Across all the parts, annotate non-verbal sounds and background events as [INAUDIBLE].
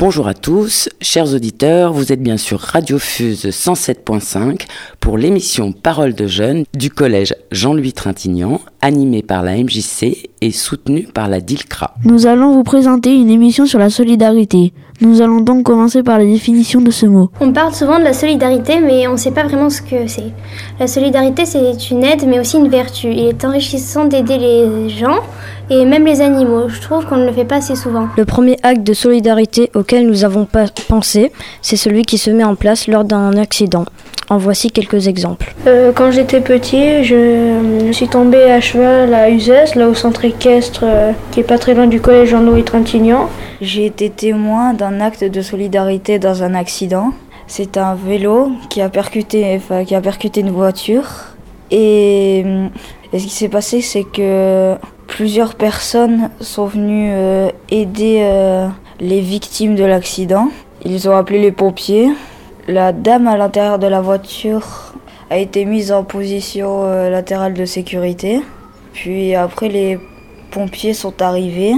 Bonjour à tous, chers auditeurs, vous êtes bien sûr Radio Fuse 107.5 pour l'émission Parole de jeunes du collège Jean-Louis Trintignant, animée par la MJC et soutenue par la DILCRA. Nous allons vous présenter une émission sur la solidarité. Nous allons donc commencer par la définition de ce mot. On parle souvent de la solidarité, mais on ne sait pas vraiment ce que c'est. La solidarité, c'est une aide, mais aussi une vertu. Il est enrichissant d'aider les gens et même les animaux. Je trouve qu'on ne le fait pas assez souvent. Le premier acte de solidarité auquel nous avons pas pensé, c'est celui qui se met en place lors d'un accident. En voici quelques exemples. Euh, quand j'étais petit, je suis tombé à cheval à Uzès, là au centre équestre, euh, qui est pas très loin du collège Jean-Louis Trintignant. J'ai été témoin d'un acte de solidarité dans un accident. C'est un vélo qui a percuté, enfin, qui a percuté une voiture. Et, et ce qui s'est passé, c'est que plusieurs personnes sont venues euh, aider euh, les victimes de l'accident. Ils ont appelé les pompiers. La dame à l'intérieur de la voiture a été mise en position euh, latérale de sécurité. Puis après, les pompiers sont arrivés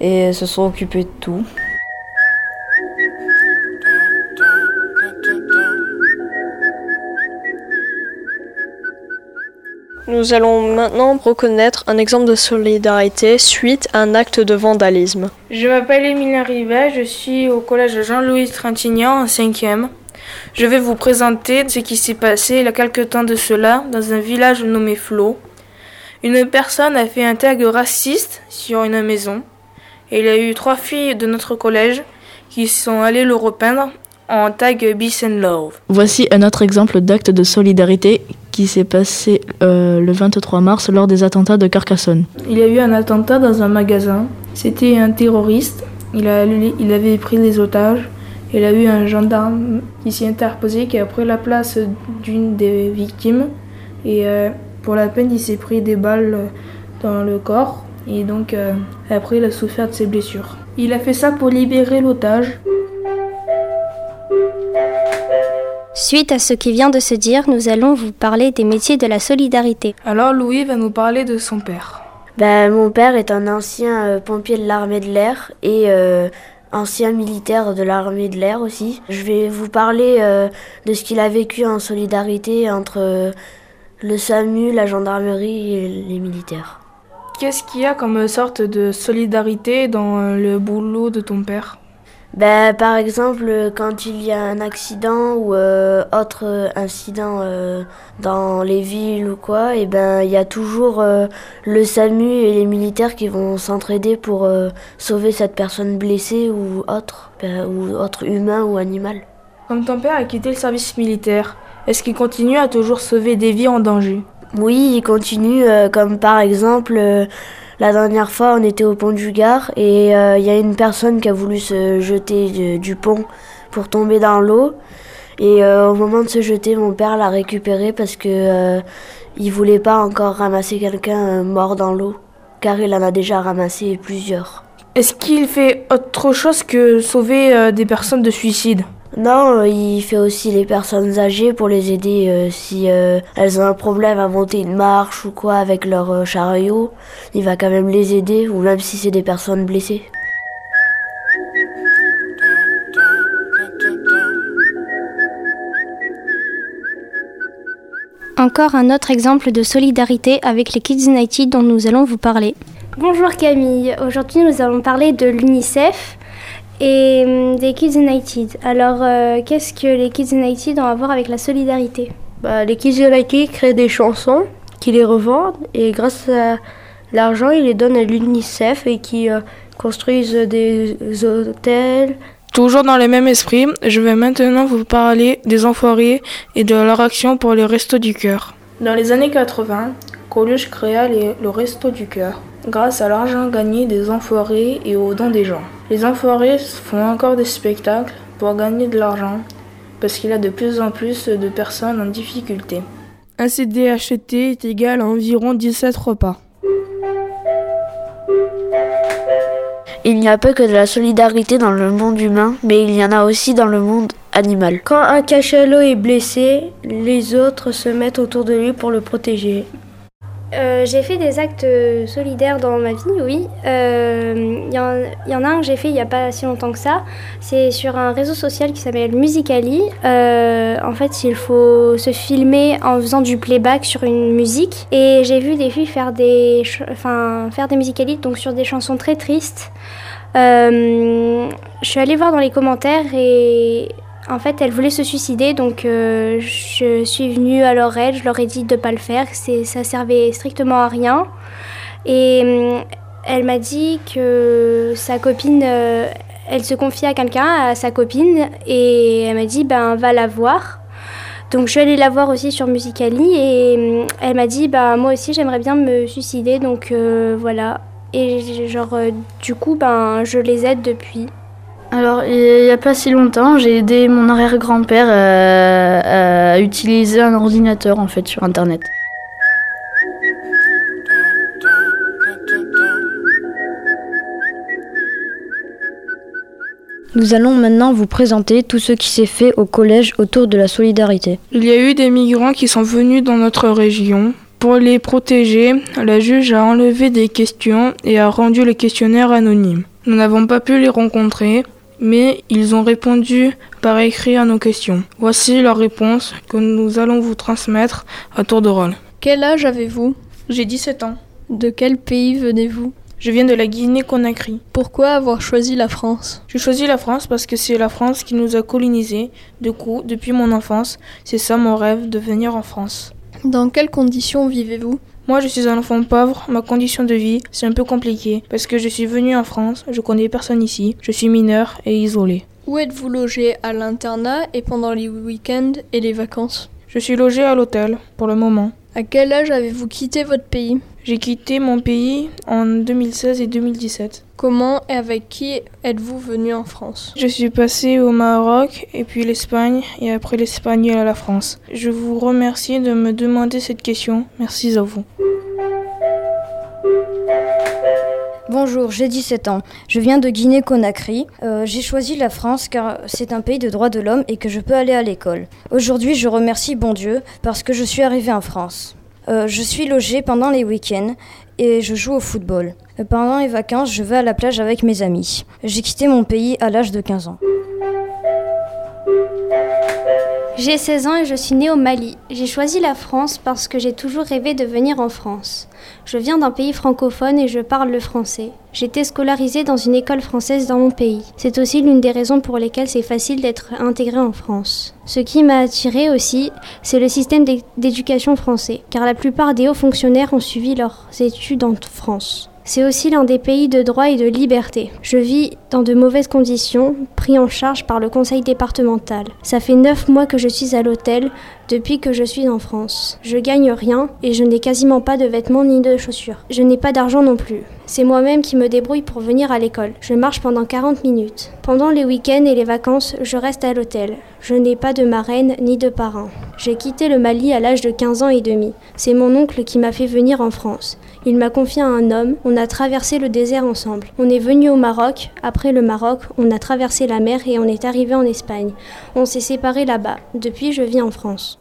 et se sont occupés de tout. Nous allons maintenant reconnaître un exemple de solidarité suite à un acte de vandalisme. Je m'appelle Émilien Rivet, je suis au collège Jean-Louis Trintignant en 5e. Je vais vous présenter ce qui s'est passé il y a quelque temps de cela dans un village nommé Flo. Une personne a fait un tag raciste sur une maison et il y a eu trois filles de notre collège qui sont allées le repeindre en tag Peace and Love. Voici un autre exemple d'acte de solidarité qui s'est passé euh, le 23 mars lors des attentats de Carcassonne. Il y a eu un attentat dans un magasin. C'était un terroriste. Il, a, il avait pris des otages. Il a eu un gendarme qui s'est interposé, qui a pris la place d'une des victimes. Et euh, pour la peine, il s'est pris des balles dans le corps. Et donc, euh, après, il a souffert de ses blessures. Il a fait ça pour libérer l'otage. Suite à ce qui vient de se dire, nous allons vous parler des métiers de la solidarité. Alors Louis va nous parler de son père. Ben, mon père est un ancien euh, pompier de l'armée de l'air et euh, ancien militaire de l'armée de l'air aussi. Je vais vous parler euh, de ce qu'il a vécu en solidarité entre euh, le SAMU, la gendarmerie et les militaires. Qu'est-ce qu'il y a comme sorte de solidarité dans euh, le boulot de ton père? Ben, par exemple, quand il y a un accident ou euh, autre incident euh, dans les villes ou quoi, et ben il y a toujours euh, le SAMU et les militaires qui vont s'entraider pour sauver cette personne blessée ou autre, ben, ou autre humain ou animal. Comme ton père a quitté le service militaire, est-ce qu'il continue à toujours sauver des vies en danger? Oui, il continue, comme par exemple, la dernière fois, on était au pont du Gard et euh, il y a une personne qui a voulu se jeter du, pont pour tomber dans l'eau. Et euh, au moment de se jeter, mon père l'a récupéré parce que euh, il voulait pas encore ramasser quelqu'un euh, mort dans l'eau, car il en a déjà ramassé plusieurs. Est-ce qu'il fait autre chose que sauver euh, des personnes de suicide? Non, euh, il fait aussi les personnes âgées pour les aider euh, si euh, elles ont un problème à monter une marche ou quoi avec leur euh, chariot. Il va quand même les aider, ou même si c'est des personnes blessées. Encore un autre exemple de solidarité avec les Kids United dont nous allons vous parler. Bonjour Camille, aujourd'hui nous allons parler de l'UNICEF et hum, des Kids United. Alors euh, qu'est-ce que les Kids United ont à voir avec la solidarité? Bah, les Kids United créent des chansons qui les revendent et grâce à l'argent, ils les donnent à l'UNICEF et qui euh, construisent des hôtels. Toujours dans le même esprit, je vais maintenant vous parler des enfoirés et de leur action pour les Restos du Cœur. Dans les années 80, Coluche créa les- le Resto du Cœur grâce à l'argent gagné des enfoirés et aux dons des gens. Les enfoirés font encore des spectacles pour gagner de l'argent parce qu'il y a de plus en plus de personnes en difficulté. Un CD acheté est égal à environ 17 repas. Il n'y a pas que de la solidarité dans le monde humain, mais il y en a aussi dans le monde animal. Quand un cachalot est blessé, les autres se mettent autour de lui pour le protéger. Euh, j'ai fait des actes solidaires dans ma vie, oui. Il euh, y, en a un que j'ai fait il n'y a pas si longtemps que ça. C'est sur un réseau social qui s'appelle Musicali. Euh, en fait, il faut se filmer en faisant du playback sur une musique. Et j'ai vu des filles faire des, enfin, faire des musicali donc sur des chansons très tristes. je suis allée voir dans les commentaires et en fait, elle voulait se suicider, donc euh, je suis venue à leur aide, je leur ai dit de ne pas le faire, ça servait strictement à rien. Et euh, elle m'a dit que sa copine, euh, elle se confiait à quelqu'un, à sa copine, et elle m'a dit, ben va la voir. Donc je suis allée la voir aussi sur Musicali, et elle m'a dit, ben moi aussi j'aimerais bien me suicider, donc voilà. Et genre, du coup, ben je les aide depuis. Alors, il n'y a pas si longtemps, j'ai aidé mon arrière-grand-père euh, à utiliser un ordinateur en fait sur Internet. Nous allons maintenant vous présenter tout ce qui s'est fait au collège autour de la solidarité. Il y a eu des migrants qui sont venus dans notre région. Pour les protéger, la juge a enlevé des questions et a rendu le questionnaire anonyme. Nous n'avons pas pu les rencontrer, mais ils ont répondu par écrit à nos questions. Voici leurs réponses que nous allons vous transmettre à tour de rôle. Quel âge avez-vous? J'ai 17 ans. De quel pays venez-vous? Je viens de la Guinée-Conakry. Pourquoi avoir choisi la France? J'ai choisi la France parce que c'est la France qui nous a colonisés. Du coup, depuis mon enfance, c'est ça mon rêve de venir en France. Dans quelles conditions vivez-vous? Moi, je suis un enfant pauvre. Ma condition de vie, c'est un peu compliqué parce que je suis venu en France, je connais personne ici, je suis mineur et isolé. Où êtes-vous logé À l'internat et pendant les week-ends et les vacances? Je suis logé à l'hôtel pour le moment. À quel âge avez-vous quitté votre pays? J'ai quitté mon pays en 2016 et 2017. Comment et avec qui êtes-vous venu en France? Je suis passé au Maroc et puis l'Espagne et après l'Espagne à la France. Je vous remercie de me demander cette question. Merci à vous. Bonjour, j'ai 17 ans. Je viens de Guinée-Conakry. Euh, j'ai choisi la France car c'est un pays de droits de l'homme et que je peux aller à l'école. Aujourd'hui, je remercie bon Dieu parce que je suis arrivée en France. Euh, je suis logée pendant les week-ends et je joue au football. Euh, pendant les vacances, je vais à la plage avec mes amis. J'ai quitté mon pays à l'âge de 15 ans. J'ai 16 ans et je suis née au Mali. J'ai choisi la France parce que j'ai toujours rêvé de venir en France. Je viens d'un pays francophone et je parle le français. J'étais scolarisée dans une école française dans mon pays. C'est aussi l'une des raisons pour lesquelles c'est facile d'être intégré en France. Ce qui m'a attiré aussi, c'est le système d'éducation français, car la plupart des hauts fonctionnaires ont suivi leurs études en France. C'est aussi l'un des pays de droit et de liberté. Je vis dans de mauvaises conditions, pris en charge par le conseil départemental. Ça fait neuf mois que je suis à l'hôtel depuis que je suis en France. Je gagne rien et je n'ai quasiment pas de vêtements ni de chaussures. Je n'ai pas d'argent non plus. C'est moi-même qui me débrouille pour venir à l'école. Je marche pendant 40 minutes. Pendant les week-ends et les vacances, je reste à l'hôtel. Je n'ai pas de marraine ni de parrain. J'ai quitté le Mali à l'âge de 15 ans et demi. C'est mon oncle qui m'a fait venir en France. Il m'a confié à un homme, on a traversé le désert ensemble. On est venu au Maroc, après le Maroc, on a traversé la mer et on est arrivé en Espagne. On s'est séparés là-bas. Depuis, je vis en France.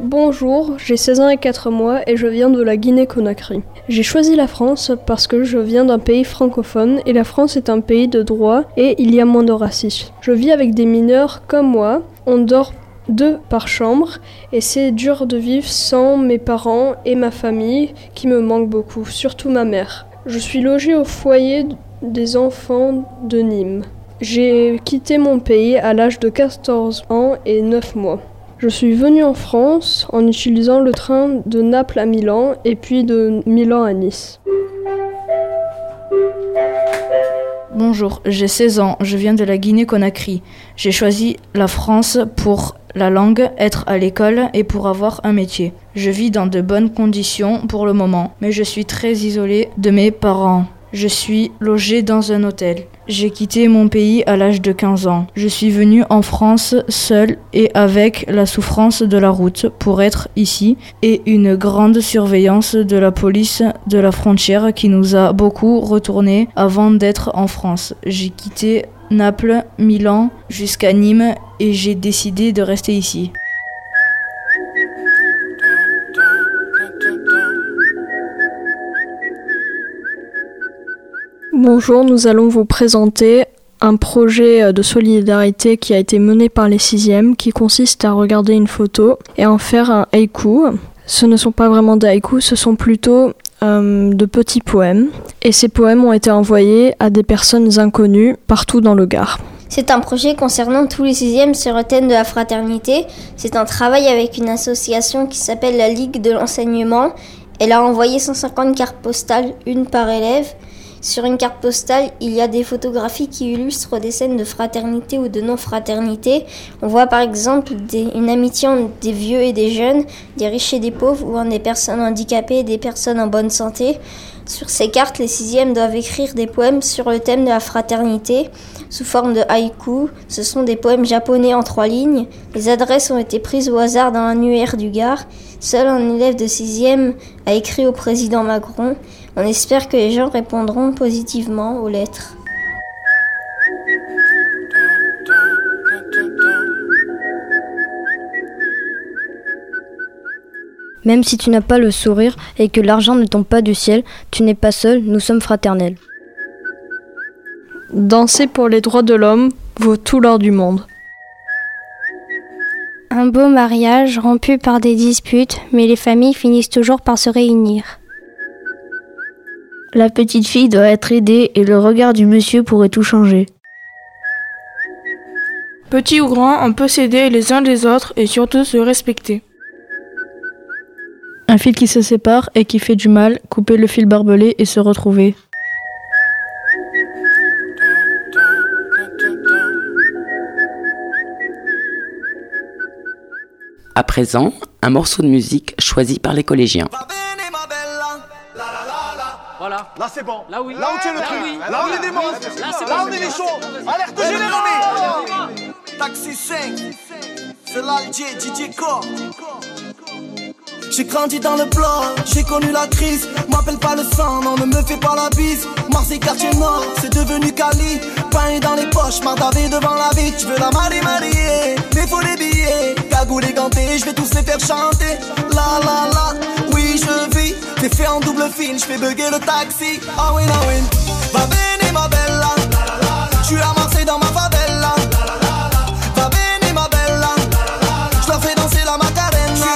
Bonjour, j'ai 16 ans et 4 mois et je viens de la Guinée-Conakry. J'ai choisi la France parce que je viens d'un pays francophone et la France est un pays de droit et il y a moins de racisme. Je vis avec des mineurs comme moi, on dort deux par chambre et c'est dur de vivre sans mes parents et ma famille qui me manquent beaucoup, surtout ma mère. Je suis logée au foyer des enfants de Nîmes. J'ai quitté mon pays à l'âge de 14 ans et 9 mois. Je suis venue en France en utilisant le train de Naples à Milan et puis de Milan à Nice. Bonjour, j'ai 16 ans, je viens de la Guinée-Conakry. J'ai choisi la France pour la langue, être à l'école et pour avoir un métier. Je vis dans de bonnes conditions pour le moment, mais je suis très isolée de mes parents. Je suis logée dans un hôtel. J'ai quitté mon pays à l'âge de 15 ans. Je suis venue en France seule et avec la souffrance de la route pour être ici et une grande surveillance de la police de la frontière qui nous a beaucoup retourné avant d'être en France. J'ai quitté Naples, Milan, jusqu'à Nîmes et j'ai décidé de rester ici. Bonjour, nous allons vous présenter un projet euh, de solidarité qui a été mené par les sixièmes qui consiste à regarder une photo et en faire un haïku. Ce ne sont pas vraiment des haïkus, ce sont plutôt euh, de petits poèmes. Et ces poèmes ont été envoyés à des personnes inconnues partout dans le Gard. C'est un projet concernant tous les sixièmes sur le thème de la fraternité. C'est un travail avec une association qui s'appelle la Ligue de l'enseignement. Elle a envoyé 150 cartes postales, une par élève. Sur une carte postale, il y a des photographies qui illustrent des scènes de fraternité ou de non-fraternité. On voit par exemple une amitié entre des vieux et des jeunes, des riches et des pauvres, ou entre des personnes handicapées et des personnes en bonne santé. Sur ces cartes, les sixièmes doivent écrire des poèmes sur le thème de la fraternité sous forme de haïku. Ce sont des poèmes japonais en trois lignes. Les adresses ont été prises au hasard dans l'annuaire du Gard. Seul un élève de sixième a écrit au président Macron. On espère que les gens répondront positivement aux lettres. Même si tu n'as pas le sourire et que l'argent ne tombe pas du ciel, tu n'es pas seul, nous sommes fraternels. Danser pour les droits de l'homme vaut tout l'or du monde. Un beau mariage rompu par des disputes, mais les familles finissent toujours par se réunir. La petite fille doit être aidée et le regard du monsieur pourrait tout changer. Petit ou grand, on peut s'aider les uns les autres et surtout se respecter. Un fil qui se sépare et qui fait du mal, couper le fil barbelé et se retrouver. À présent, un morceau de musique choisi par les collégiens. Là c'est bon. Là oui. Là où tu es le truc. Là on est des monstres. Là, là on est des chauds. Alerte générale. Taxi 5. C'est l'Alger, DJ Core. J'ai grandi dans le bloc, j'ai connu la crise. M'appelle pas le sang, non, ne me fais pas la bise. Marseille, quartier nord, c'est devenu Cali. Pain dans les poches, mardavé devant la vie. Tu veux la marier, marier, mais faut les billets. Cagoule et ganté, je vais tous les faire chanter. La la la, T'es fait en double film, je fais bugger le taxi. Ah oui, ah oui. Va bene, ma bella. Je suis à Marseille dans ma favela. Va bene, ma bella. Leur fais danser la macarena.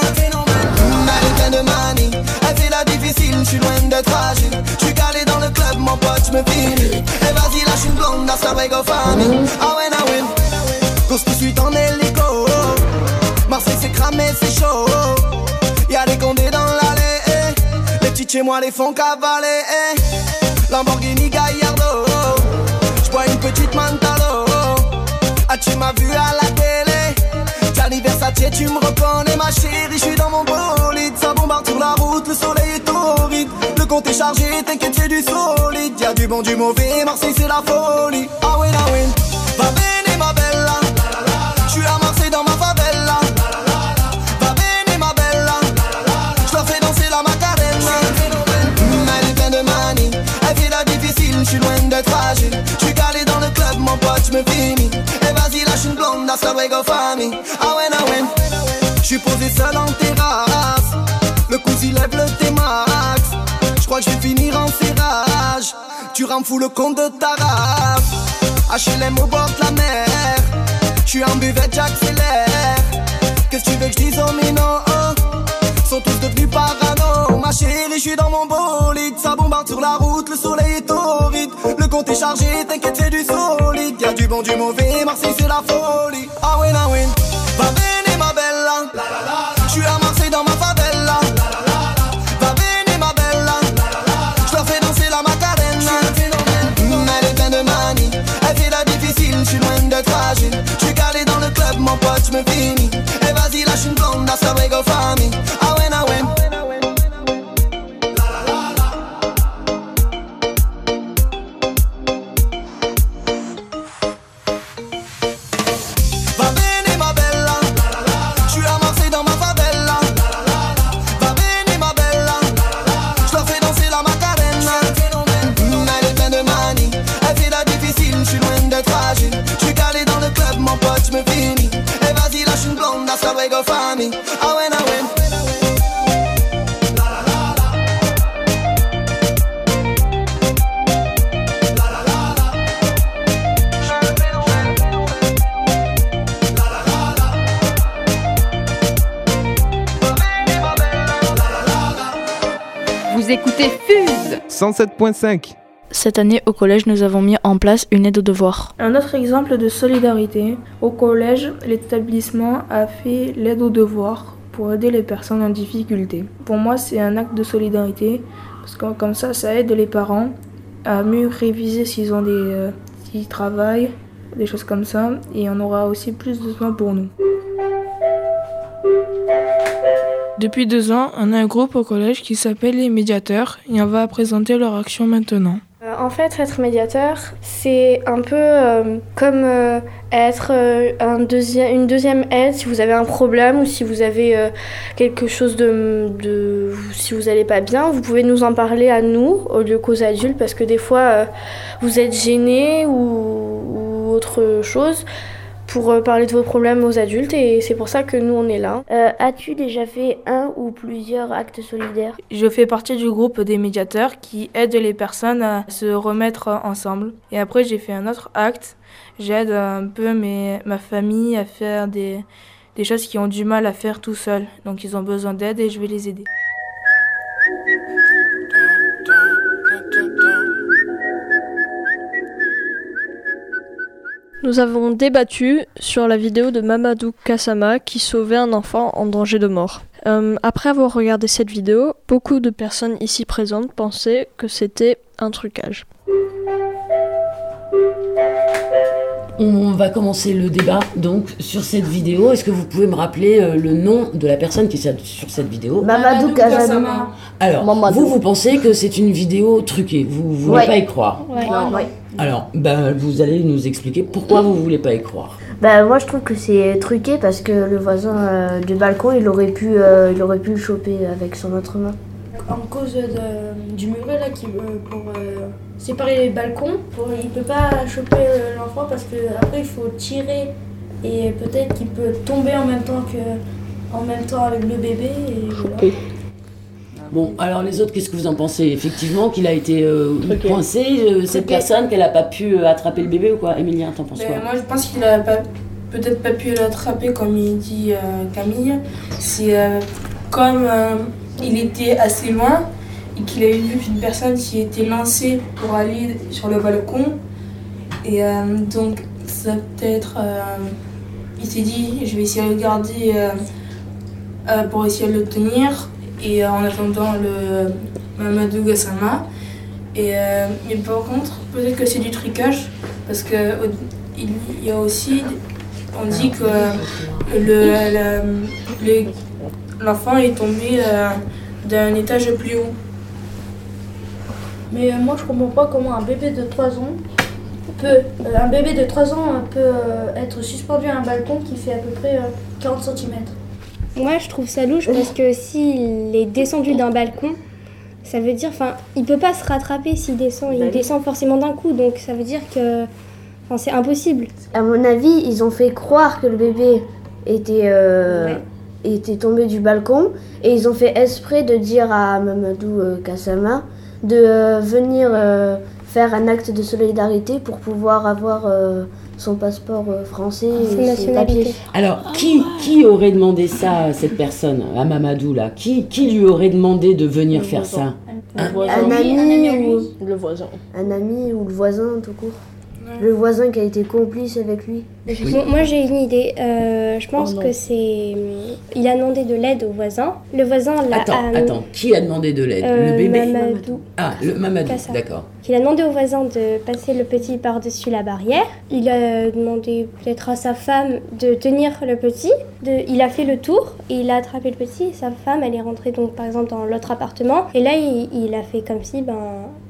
Elle est de manie, elle fait la difficile, je suis loin d'être fragile. Je suis calé dans le club, mon pote, je me finis. Et vas-y, lâche une blonde, that's the way go family. Ah ouais, ah ouais. Course poursuite en hélico. Marseille c'est cramé, c'est chaud. Chez moi les font cavaler. eh. Lamborghini Gallardo. J'bois une petite Mantalo. Ah, tu m'as vu à la télé. Gianni Versace, tu me reconnais, ma chérie. J'suis dans mon bolide. Ça bombarde sur la route, le soleil est torride. Le compte est chargé, t'inquiète, c'est du solide. Y'a du bon, du mauvais. Marseille, c'est la folie. Posé seul en terrasse. Le cousin lève le T-Max. J'crois que j'vais finir en serrage. Tu rends fou le compte de ta race. HLM au bord de la mer. J'suis en buvette, j'accélère. Qu'est-ce que tu veux que j'dise aux minots Sont tous devenus parano. Ma chérie, j'suis dans mon bolide. Ça bombarde sur la route, le soleil est torride. Le compte est chargé, t'inquiète, c'est du solide. Y'a du bon, du mauvais. Marseille, c'est la folie. Ah ouais, ah ouais. 107.5. Cette année, au collège, nous avons mis en place une aide aux devoirs. Un autre exemple de solidarité, au collège, l'établissement a fait l'aide aux devoirs pour aider les personnes en difficulté. Pour moi, c'est un acte de solidarité parce que comme ça, ça aide les parents à mieux réviser s'ils ont des, euh, s'ils travaillent, des choses comme ça, et on aura aussi plus de temps pour nous. Depuis deux ans, on a un groupe au collège qui s'appelle les médiateurs et on va présenter leur action maintenant. Euh, en fait, être médiateur, c'est un peu euh, comme euh, être une deuxième aide si vous avez un problème ou si vous avez quelque chose de, Si vous n'allez pas bien, vous pouvez nous en parler à nous au lieu qu'aux adultes parce que des fois, vous êtes gêné ou autre chose pour euh, parler de vos problèmes aux adultes et c'est pour ça que nous on est là. Euh, As-tu déjà fait un ou plusieurs actes solidaires? Je fais partie du groupe des médiateurs qui aident les personnes à se remettre ensemble. Et après j'ai fait un autre acte. J'aide un peu ma famille à faire des, des choses qu'ils ont du mal à faire tout seuls. Donc ils ont besoin d'aide et je vais les aider. Nous avons débattu sur la vidéo de Mamadou Kassama qui sauvait un enfant en danger de mort. Euh, après avoir regardé cette vidéo, beaucoup de personnes ici présentes pensaient que c'était un trucage. On va commencer le débat donc sur cette vidéo. Est-ce que vous pouvez me rappeler euh, le nom de la personne qui est sur cette vidéo? Mamadou Kassama. Alors, vous, vous pensez que c'est une vidéo truquée? Vous ne voulez pas y croire? Ouais. Alors, ben, vous allez nous expliquer pourquoi vous voulez pas y croire. Bah moi je trouve que c'est truqué parce que le voisin euh, du balcon il aurait pu euh, il aurait pu le choper avec son autre main. En cause de- du muret là qui euh, pour euh, séparer les balcons, pour, il peut pas choper euh, l'enfant parce que après il faut tirer. Et peut-être qu'il peut tomber en même temps que en même temps avec le bébé et voilà. Bon, alors les autres, qu'est-ce que vous en pensez? Effectivement, qu'il a été euh, coincé, euh, cette Truqué. personne, qu'elle a pas pu euh, attraper le bébé ou quoi? Emilien, t'en penses Ben, quoi? moi, je pense qu'il a pas- peut-être pas pu l'attraper comme il dit euh, Camille. C'est euh, comme euh, il était assez loin qu'il a vu une personne qui était lancée pour aller sur le balcon. Et euh, donc, ça peut-être. euh, il s'est dit je vais essayer de le garder euh, pour essayer de le tenir. Et en attendant le Mamadou Gassama. Et, mais par contre, peut-être que c'est du trucage, parce que il y a aussi, on dit que l'enfant est tombé d'un étage plus haut. Mais euh, moi je comprends pas comment un bébé de 3 ans peut euh, un bébé de 3 ans euh, peut euh, être suspendu à un balcon qui fait à peu près euh, 40 cm. Moi, je trouve ça louche parce que s'il est descendu d'un balcon, ça veut dire, enfin, il peut pas se rattraper s'il descend. Il descend forcément d'un coup, donc ça veut dire que, enfin, c'est impossible. À mon avis, ils ont fait croire que le bébé était, euh, était tombé du balcon et ils ont fait exprès de dire à Mamadou euh, Kassama de euh, venir euh, faire un acte de solidarité pour pouvoir avoir euh, son passeport euh, français et ses nationalité. papiers. Alors, qui, qui aurait demandé ça à cette personne, à Mamadou là? Qui, qui lui aurait demandé de venir faire ça? Un ami, ou le voisin? un ami ou le voisin tout court. Le voisin qui a été complice avec lui. Moi, moi, j'ai une idée. Euh, je pense Oh non. que c'est. Il a demandé de l'aide au voisin. Le voisin l'a. Attends, a- attends, qui a demandé de l'aide? Euh, Le bébé? Mamadou. Ah, le Mamadou, Kassa. d'accord. qu'il a demandé au voisin de passer le petit par-dessus la barrière. Il a demandé peut-être à sa femme de tenir le petit. De, il a fait le tour et il a attrapé le petit. Et sa femme, elle est rentrée donc par exemple dans l'autre appartement. Et là, il, il a fait comme si, ben,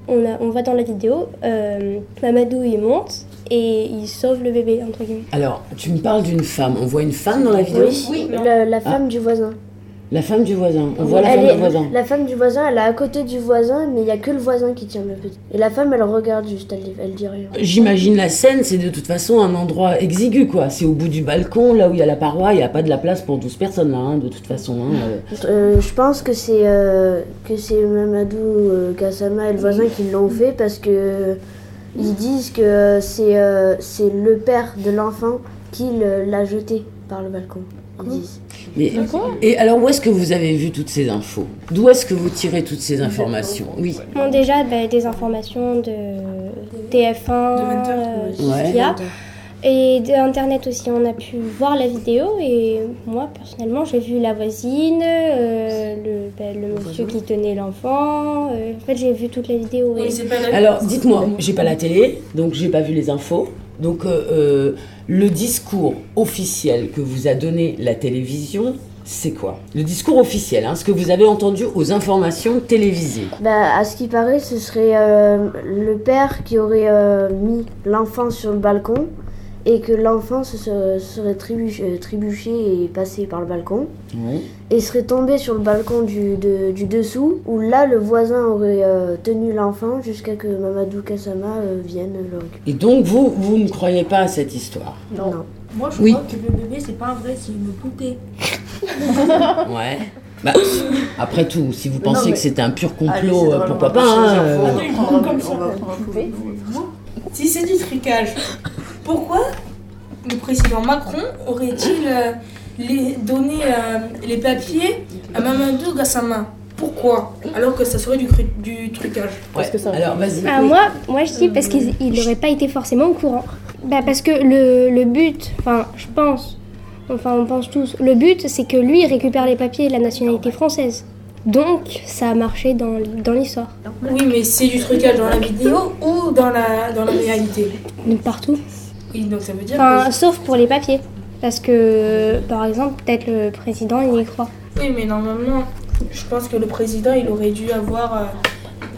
on, a, on voit dans la vidéo, euh, Mamadou il monte et il sauve le bébé entre guillemets. Alors, tu me parles d'une femme. On voit une femme dans la vidéo? Oui, la, la femme du voisin. La femme du voisin. On voit la Elle femme est- du voisin. La femme du voisin, elle est à côté du voisin, mais il n'y a que le voisin qui tient le petit. Et la femme, elle regarde juste, elle, elle dit rien. J'imagine la scène, c'est de toute façon un endroit exigu, quoi. C'est au bout du balcon, là où il y a la paroi, il n'y a pas de la place pour 12 personnes, là, hein, de toute façon. hein, euh. Euh, je pense que c'est euh, que c'est Mamadou euh, Gassama et le voisin qui l'ont fait parce que ils disent que c'est euh, c'est le père de l'enfant qui l'a jeté par le balcon. Ils disent. Mais, et alors, où est-ce que vous avez vu toutes ces infos? D'où est-ce que vous tirez toutes ces informations? Oui. Bon, déjà, bah, des informations de TF1, euh, Ouais. qu'il y a. Et d'internet aussi, on a pu voir la vidéo et moi personnellement j'ai vu la voisine, euh, le, bah, le monsieur qui tenait l'enfant. euh, en fait j'ai vu toute la vidéo. et- Alors, dites-moi, j'ai pas la télé, donc j'ai pas vu les infos. Donc, euh, euh, le discours officiel que vous a donné la télévision, c'est quoi? Le discours officiel, hein, ce que vous avez entendu aux informations télévisées. Bah, à ce qui paraît, ce serait euh, le père qui aurait mis l'enfant sur le balcon et que l'enfant se serait, trébuché, euh, trébuché et passé par le balcon Oui. et serait tombé sur le balcon du, de- du dessous où là le voisin aurait euh, tenu l'enfant jusqu'à que Mamadou Kassama euh, vienne le récupérer. Et donc, vous, vous ne croyez pas à cette histoire? Non. Moi, je Oui. crois que le bébé, c'est pas un vrai, c'est une poupée. [LAUGHS] Ouais. Bah, après tout, si vous pensiez mais- que c'était un pur complot, Allez, c'est euh, pourquoi on va pas chercher hein, euh, Attends, il prendra comme ça, on va prendre un poupée. Si c'est du trucage, pourquoi le président Macron aurait-il euh, les- donné euh, les papiers à Mamadou Gassama? Pourquoi? Alors que ça serait du, du trucage. Ouais. Alors, vas-y. Ah, moi, moi je dis parce qu'il n'aurait pas été forcément au courant. Bah, parce que le, le but, enfin je pense, enfin on pense tous, le but c'est que lui il récupère les papiers de la nationalité française. Donc ça a marché dans, dans l'histoire. Oui, mais c'est du trucage dans la vidéo ou dans la, dans la réalité? Partout. Oui, donc ça veut dire Enfin, que... sauf pour les papiers. Parce que, par exemple, peut-être le président, il y croit. Oui, mais normalement, je pense que le président, il aurait dû avoir, euh,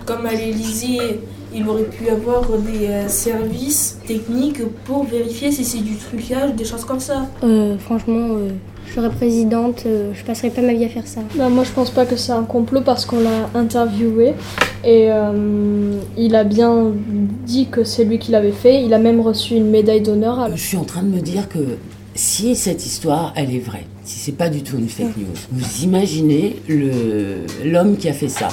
comme à l'Élysée, il aurait pu avoir des euh, services techniques pour vérifier si c'est du trucage, des choses comme ça. Euh, franchement, euh, je serais présidente, euh, je passerais pas ma vie à faire ça. Bah, moi je pense pas que c'est un complot parce qu'on l'a interviewé et euh, il a bien dit que c'est lui qui l'avait fait. Il a même reçu une médaille d'honneur. à- Je suis en train de me dire que si cette histoire, elle est vraie, si c'est pas du tout une fake news, vous imaginez le- l'homme qui a fait ça.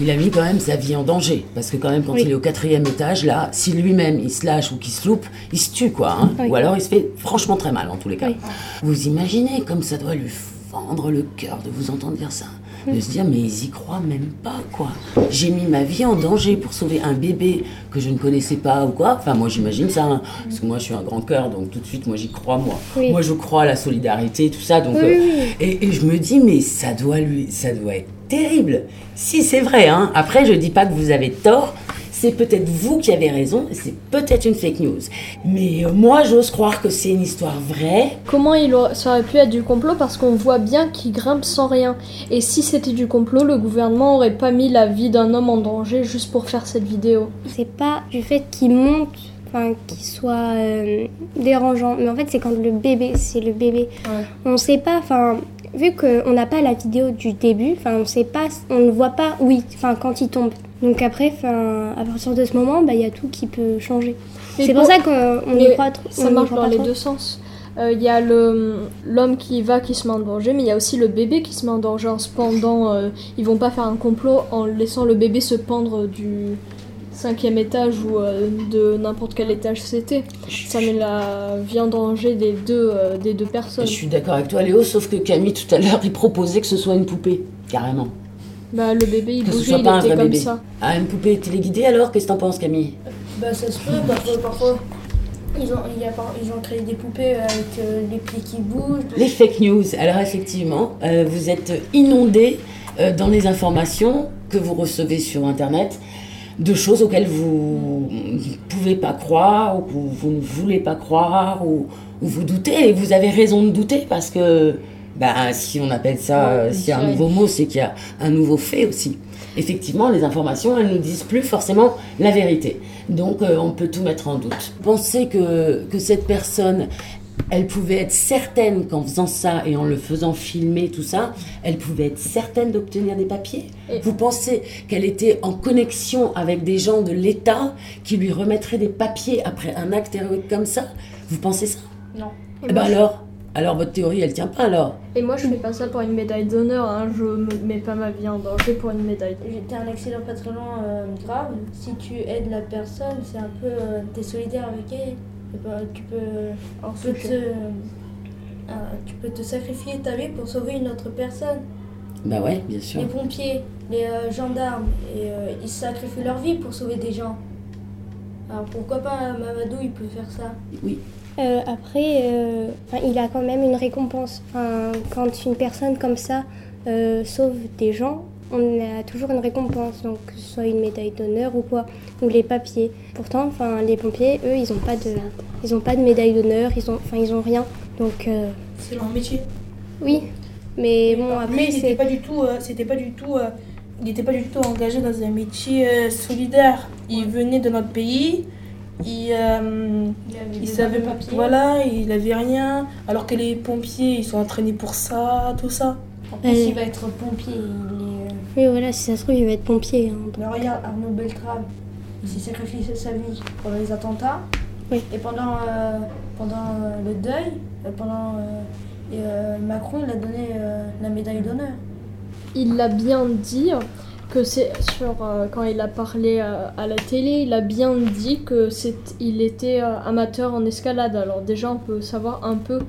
Il a mis quand même sa vie en danger. Parce que quand même, quand Oui. il est au quatrième étage, là, si lui-même il se lâche ou qu'il se loupe, il se tue, quoi. hein. Oui. Ou alors il se fait franchement très mal, en tous les cas. Oui. Vous imaginez comme ça doit lui fendre le cœur de vous entendre dire ça. De se dire, mais ils y croient même pas, quoi. J'ai mis ma vie en danger pour sauver un bébé que je ne connaissais pas ou quoi. Enfin, moi, j'imagine ça. hein. Parce que moi, je suis un grand cœur, donc tout de suite, moi, j'y crois, moi. Oui. Moi, je crois à la solidarité, tout ça. Donc, Oui, euh, oui, Et, et je me dis, mais ça doit, lui, ça doit être terrible. Si c'est vrai, hein. Après, je dis pas que vous avez tort. C'est peut-être vous qui avez raison, c'est peut-être une fake news. Mais euh, moi, j'ose croire que c'est une histoire vraie. Comment il aurait- ça aurait pu être du complot parce qu'on voit bien qu'il grimpe sans rien. Et si c'était du complot, le gouvernement aurait pas mis la vie d'un homme en danger juste pour faire cette vidéo. C'est pas du fait qu'il monte, enfin qu'il soit euh, dérangeant, mais en fait c'est quand le bébé, c'est le bébé. On sait pas, enfin vu qu'on n'a pas la vidéo du début, enfin on sait pas, on ne voit pas, oui, enfin quand il tombe. Donc après, enfin à partir de ce moment, bah il y a tout qui peut changer. C'est pour ça qu'on y mais croit trop. Ça marche dans les trop. deux sens. Euh, Il y a l'homme qui va, qui se met en danger, mais il y a aussi le bébé qui se met en danger en se pendant. euh, ils vont pas faire un complot en laissant le bébé se pendre du cinquième étage ou euh, de n'importe quel étage c'était. Ça met la vie en danger des deux, euh, des deux personnes. Je suis d'accord avec toi, Léo, sauf que Camille, tout à l'heure, il proposait que ce soit une poupée, carrément. Bah, le bébé il Que ce bougeait, soit il pas un était vrai comme bébé. ça. Ah, une poupée téléguidée alors? Qu'est-ce que t'en penses, Camille? Bah, ça se peut, parfois. parfois ils, ont, il y a par- ils ont créé des poupées avec euh, les pieds qui bougent. Les fake news. Alors, effectivement, euh, vous êtes inondés euh, dans les informations que vous recevez sur Internet de choses auxquelles vous ne pouvez pas croire, ou que vous, ne voulez pas croire, ou, ou vous doutez. Et vous avez raison de douter parce que, bah, si on appelle ça, Ouais, euh, s'il y a un nouveau mot, c'est qu'il y a un nouveau fait aussi. Effectivement, les informations, elles ne nous disent plus forcément la vérité. Donc, euh, on peut tout mettre en doute. Pensez que, que cette personne, elle pouvait être certaine qu'en faisant ça et en le faisant filmer, tout ça, elle pouvait être certaine d'obtenir des papiers Vous pensez qu'elle était en connexion avec des gens de l'État qui lui remettraient des papiers après un acte héroïque comme ça? Vous pensez ça? Non. Eh ben alors? Alors votre théorie, elle tient pas alors Et moi je fais pas ça pour une médaille d'honneur, hein. je me mets pas ma vie en danger pour une médaille d'honneur. J'étais un accident pas très loin euh, grave. Si tu aides la personne, c'est un peu. euh, T'es solidaire avec elle. Et bah, tu peux. En peut te, tu peux te sacrifier ta vie pour sauver une autre personne. Bah ouais, bien sûr. Les pompiers, les gendarmes, et, ils sacrifient leur vie pour sauver des gens. Alors pourquoi pas Mamadou, il peut faire ça? Oui. après, il a quand même une récompense. quand une personne comme ça sauve des gens, on a toujours une récompense, donc que ce soit une médaille d'honneur ou quoi, ou les papiers. Pourtant, enfin, les pompiers, eux, ils n'ont pas de, ils ont pas de médaille d'honneur, ils ont, enfin, ils ont rien. Donc. Euh, c'est leur métier. Oui, mais, bon après. Lui, c'était pas du tout, euh, c'était pas du tout, euh, il n'était pas du tout engagé dans un métier solidaire. Il venait de notre pays. Il, il, savait pas, voilà, il avait rien, alors que les pompiers, ils sont entraînés pour ça, tout ça. En plus, il va être pompier, il est oui, voilà, si ça se trouve, il va être pompier. Hein. Mais regarde, Arnaud Beltrame, il s'est sacrifié sa vie pendant les attentats. Oui. Et pendant, euh, pendant euh, le deuil, euh, pendant, Macron, il a donné la médaille d'honneur. Il l'a bien dit que c'est sur quand il a parlé à la télé, il a bien dit que c'est il était amateur en escalade. Alors déjà, on peut savoir un peu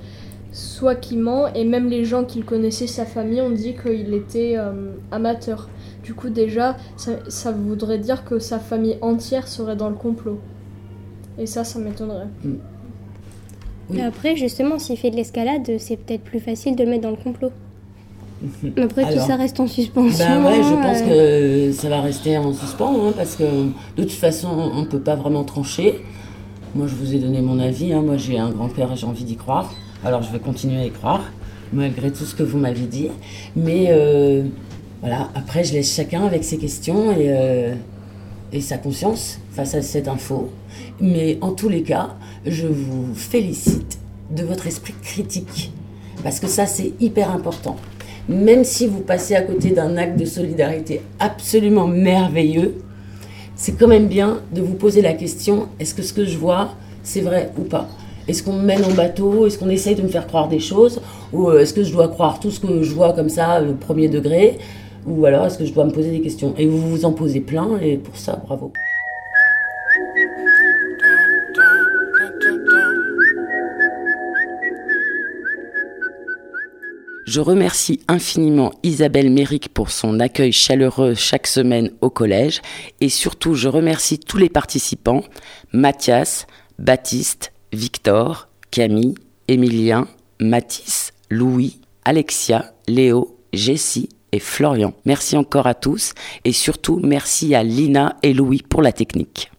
soit qui ment, et même les gens qui connaissaient, sa famille, ont dit qu'il était euh, amateur. Du coup, déjà, ça, voudrait dire que sa famille entière serait dans le complot. Et ça, ça m'étonnerait. Mm. Après, justement, s'il fait de l'escalade, c'est peut-être plus facile de le mettre dans le complot. [LAUGHS] Après, tout ça reste en suspension. Bah ouais, je pense euh. que ça va rester en suspens, hein, parce que de toute façon, on ne peut pas vraiment trancher. Moi, je vous ai donné mon avis. Hein. Moi, j'ai un grand-père et j'ai envie d'y croire. Alors je vais continuer à y croire, malgré tout ce que vous m'avez dit. Mais euh, voilà, après je laisse chacun avec ses questions euh, et sa conscience face à cette info. Mais en tous les cas, je vous félicite de votre esprit critique. Parce que ça, c'est hyper important. Même si vous passez à côté d'un acte de solidarité absolument merveilleux, c'est quand même bien de vous poser la question, est-ce que ce que je vois, c'est vrai ou pas? Est-ce qu'on me mène en bateau? Est-ce qu'on essaye de me faire croire des choses? Ou euh, est-ce que je dois croire tout ce que je vois comme ça, le premier degré? Ou alors est-ce que je dois me poser des questions? Et vous vous en posez plein, et pour ça, bravo. Je remercie infiniment Isabelle Méric pour son accueil chaleureux chaque semaine au collège. Et surtout je remercie tous les participants, Mathias, Baptiste, Victor, Camille, Émilien, Mathis, Louis, Alexia, Léo, Jessie et Florian. Merci encore à tous et surtout merci à Lina et Louis pour la technique.